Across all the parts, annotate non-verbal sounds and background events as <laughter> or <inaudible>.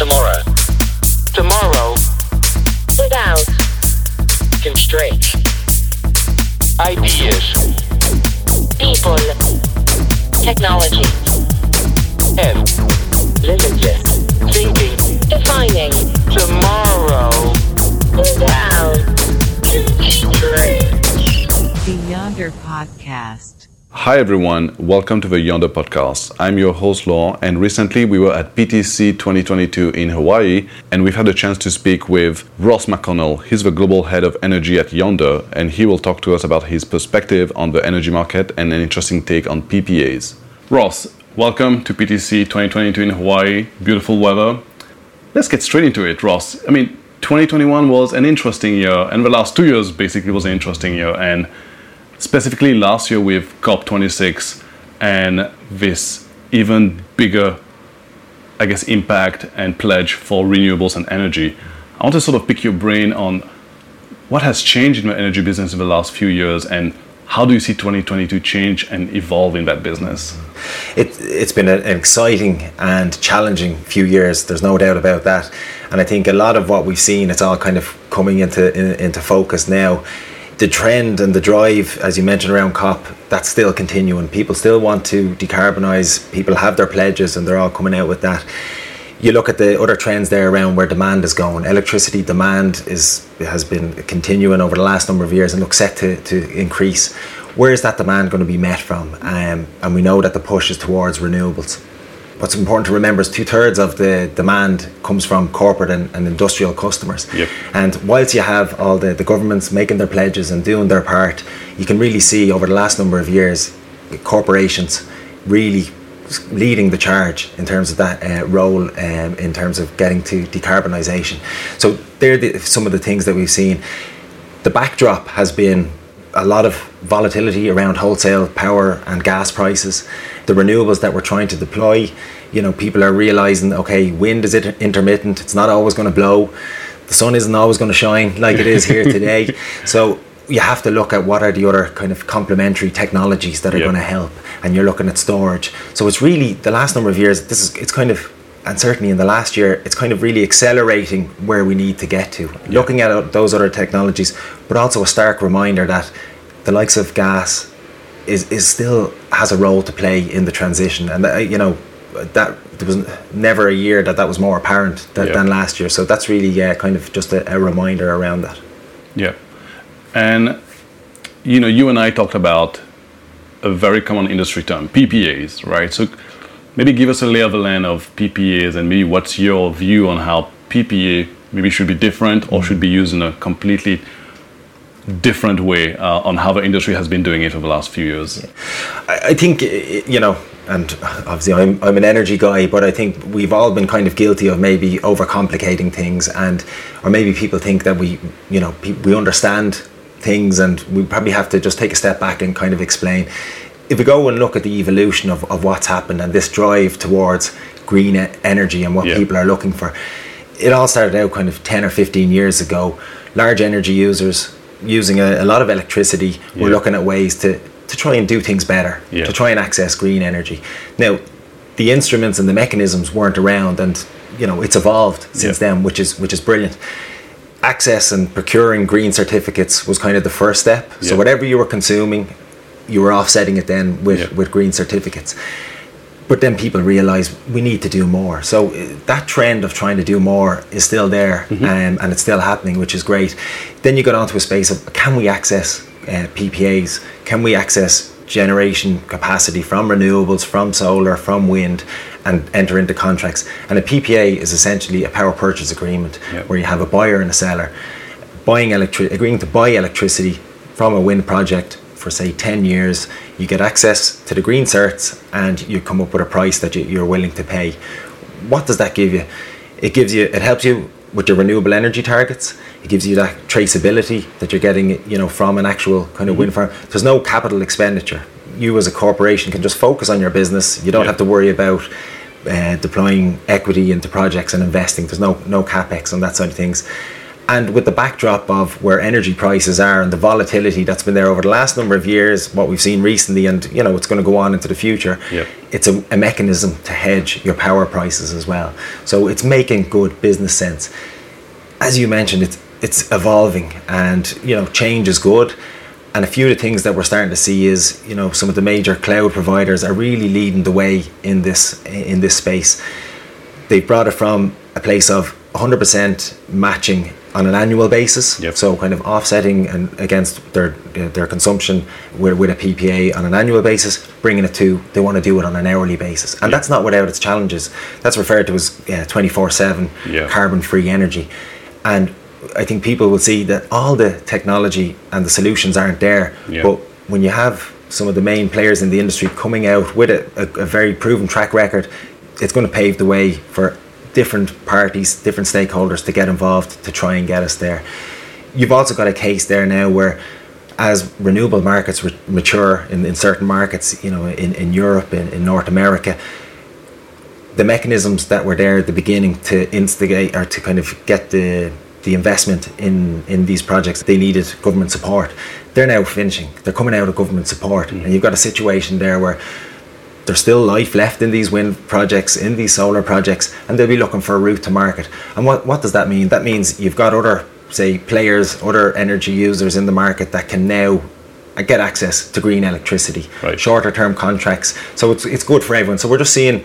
Tomorrow. Tomorrow. without Constraints. Ideas. people, technology, And limitless, thinking. defining, Tomorrow. without Constraints. The Yondr Podcast. Hi everyone, welcome to the Yondr Podcast. I'm your host Laurent, and recently we were at PTC 2022 in Hawaii, and we've had a chance to speak with Ross McConnell. He's the global head of energy at Yondr, and he will talk to us about his perspective on the energy market and an interesting take on PPAs. Ross, welcome to PTC 2022 in Hawaii. Beautiful weather. Let's get straight into it, Ross. I mean, 2021 was an interesting year, and the last two years basically was an interesting year, and specifically last year with COP26 and this even bigger, I guess, impact and pledge for renewables and energy. I want to sort of pick your brain on what has changed in the energy business in the last few years and how do you see 2022 change and evolve in that business? it, it's been an exciting and challenging few years. There's no doubt about that, and I think a lot of what we've seen, it's all kind of coming into in, into focus now. The trend and the drive, as you mentioned around COP, that's still continuing. People still want to decarbonise. People have their pledges, and they're all coming out with that. You look at the other trends there around where demand is going. Electricity demand is has been continuing over the last number of years and looks set to, to increase where is that demand going to be met from? Um, and we know that the push is towards renewables. What's important to remember is two thirds of the demand comes from corporate and, and industrial customers. Yep. And whilst you have all the, the governments making their pledges and doing their part, you can really see over the last number of years corporations really leading the charge in terms of that uh, role um, in terms of getting to decarbonisation. So they're the, some of the things that we've seen. The backdrop has been a lot of volatility around wholesale power and gas prices. The renewables that we're trying to deploy, you know, people are realizing, okay, wind is it intermittent. It's not always going to blow. The sun isn't always going to shine like it is here today. <laughs> so you have to look at what are the other kind of complementary technologies that are Yeah. going to help. And you're looking at storage. So it's really the last number of years. This is it's kind of and certainly in the last year, it's kind of really accelerating where we need to get to. Looking at those other technologies, but also a stark reminder that the likes of gas is, is still has a role to play in the transition, and that, you know that there was never a year that that was more apparent than, Yeah. than last year. So that's really yeah, kind of just a, a reminder around that. Yeah. And, you know, you and I talked about a very common industry term, PPAs, right? So maybe give us a lay of the land of PPAs and maybe what's your view on how PPA maybe should be different or mm. should be used in a completely different way uh, on how the industry has been doing it over the last few years. I, I think you know, and obviously I'm I'm an energy guy, but I think we've all been kind of guilty of maybe overcomplicating things, and or maybe people think that we you know we understand things, and we probably have to just take a step back and kind of explain. If we go and look at the evolution of, of what's happened and this drive towards green energy and what Yeah. people are looking for, it all started out kind of 10 or 15 years ago. Large energy users using a, a lot of electricity were looking at ways to, to try and do things better, Yeah. to try and access green energy. Now, the instruments and the mechanisms weren't around, and you know it's evolved since Yeah. then, which is which is brilliant. Access and procuring green certificates was kind of the first step. So whatever you were consuming, you were offsetting it then with with green certificates. But then people realize we need to do more. So uh, that trend of trying to do more is still there, um, and it's still happening, which is great. Then you got onto a space of can we access uh, PPAs? Can we access generation capacity from renewables, from solar, from wind, and enter into contracts? And a PPA is essentially a power purchase agreement Yeah. where you have a buyer and a seller buying electric, agreeing to buy electricity from a wind project for say 10 years you get access to the green certs and you come up with a price that you, you're willing to pay. What does that give you? It gives you it helps you with your renewable energy targets. It gives you that traceability that you're getting you know from an actual kind of wind farm. There's no capital expenditure. You as a corporation can just focus on your business. You don't Yeah. have to worry about uh, deploying equity into projects and investing. There's no no capex on that side of things and with the backdrop of where energy prices are and the volatility that's been there over the last number of years, what we've seen recently, and you know it's going to go on into the future, Yep. it's a, a mechanism to hedge your power prices as well. So it's making good business sense. As you mentioned, it's it's evolving, and you know change is good. And a few of the things that we're starting to see is, you know, some of the major cloud providers are really leading the way in this in this space. They've brought it from a place of 100% matching on an annual basis. Yep. So kind of offsetting and against their their consumption with, with a PPA on an annual basis, bringing it to they want to do it on an hourly basis, and that's not without its challenges. That's referred to as twenty four seven carbon free energy, and I think people will see that all the technology and the solutions aren't there, Yeah. but when you have some of the main players in the industry coming out with a, a, a very proven track record, it's going to pave the way for different parties, different stakeholders to get involved to try and get us there. You've also got a case there now where as renewable markets re- mature in, in certain markets, you know, in, in Europe, in, in North America, the mechanisms that were there at the beginning to instigate or to kind of get the the investment in in these projects they needed government support. They're now finishing. They're coming out of government support. Mm. And you've got a situation there where there's still life left in these wind projects in these solar projects and they'll be looking for a route to market and what what does that mean that means you've got other say players other energy users in the market that can now uh, get access to green electricity Right. shorter term contracts so it's it's good for everyone so we're just seeing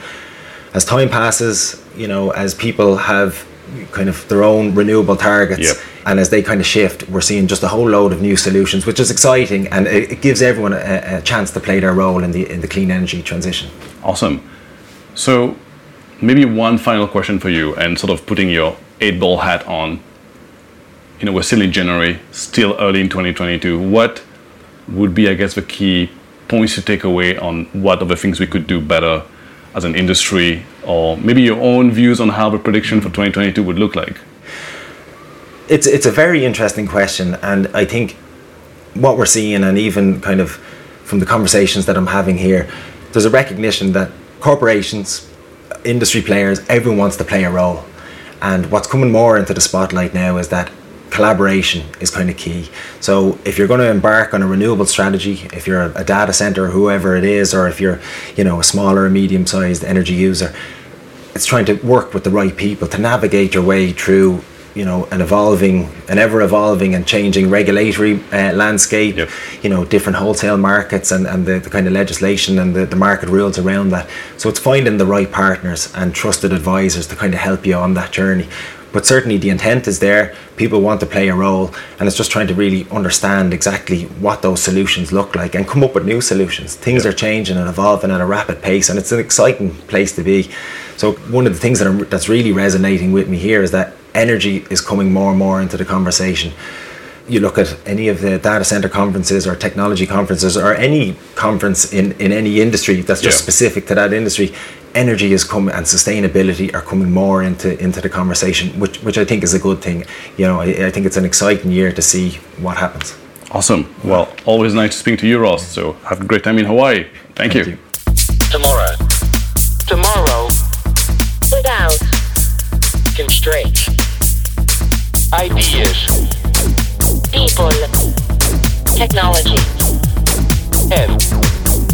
as time passes, you know, as people have kind of their own renewable targets, Yep. And as they kind of shift, we're seeing just a whole load of new solutions, which is exciting, and it, it gives everyone a, a chance to play their role in the in the clean energy transition. Awesome. So, maybe one final question for you, and sort of putting your eight ball hat on. You know, we're still in January, still early in 2022. What would be, I guess, the key points to take away on what the things we could do better as an industry, or maybe your own views on how the prediction for 2022 would look like? It's it's a very interesting question, and I think what we're seeing, and even kind of from the conversations that I'm having here, there's a recognition that corporations, industry players, everyone wants to play a role, and what's coming more into the spotlight now is that collaboration is kind of key. So if you're going to embark on a renewable strategy, if you're a data center, whoever it is, or if you're, you know, a smaller medium-sized energy user, it's trying to work with the right people to navigate your way through you know an evolving an ever evolving and changing regulatory uh, landscape Yep. you know different wholesale markets and, and the, the kind of legislation and the, the market rules around that. So it's finding the right partners and trusted advisors to kind of help you on that journey. But certainly the intent is there. People want to play a role and it's just trying to really understand exactly what those solutions look like and come up with new solutions. Things Yeah. are changing and evolving at a rapid pace and it's an exciting place to be. So one of the things that I'm, that's really resonating with me here is that energy is coming more and more into the conversation you look at any of the data center conferences or technology conferences or any conference in, in any industry that's just Yeah. specific to that industry energy is coming and sustainability are coming more into into the conversation which which I think is a good thing you know I, I think it's an exciting year to see what happens Awesome. Well, always nice to speak to you, Ross. So have a great time in Hawaii. Thank, Thank you. you. Tomorrow. Tomorrow. ideas, people, technology, and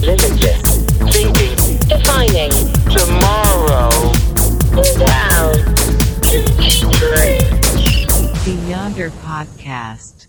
literature, thinking, defining, tomorrow, down, Beyonder Podcast.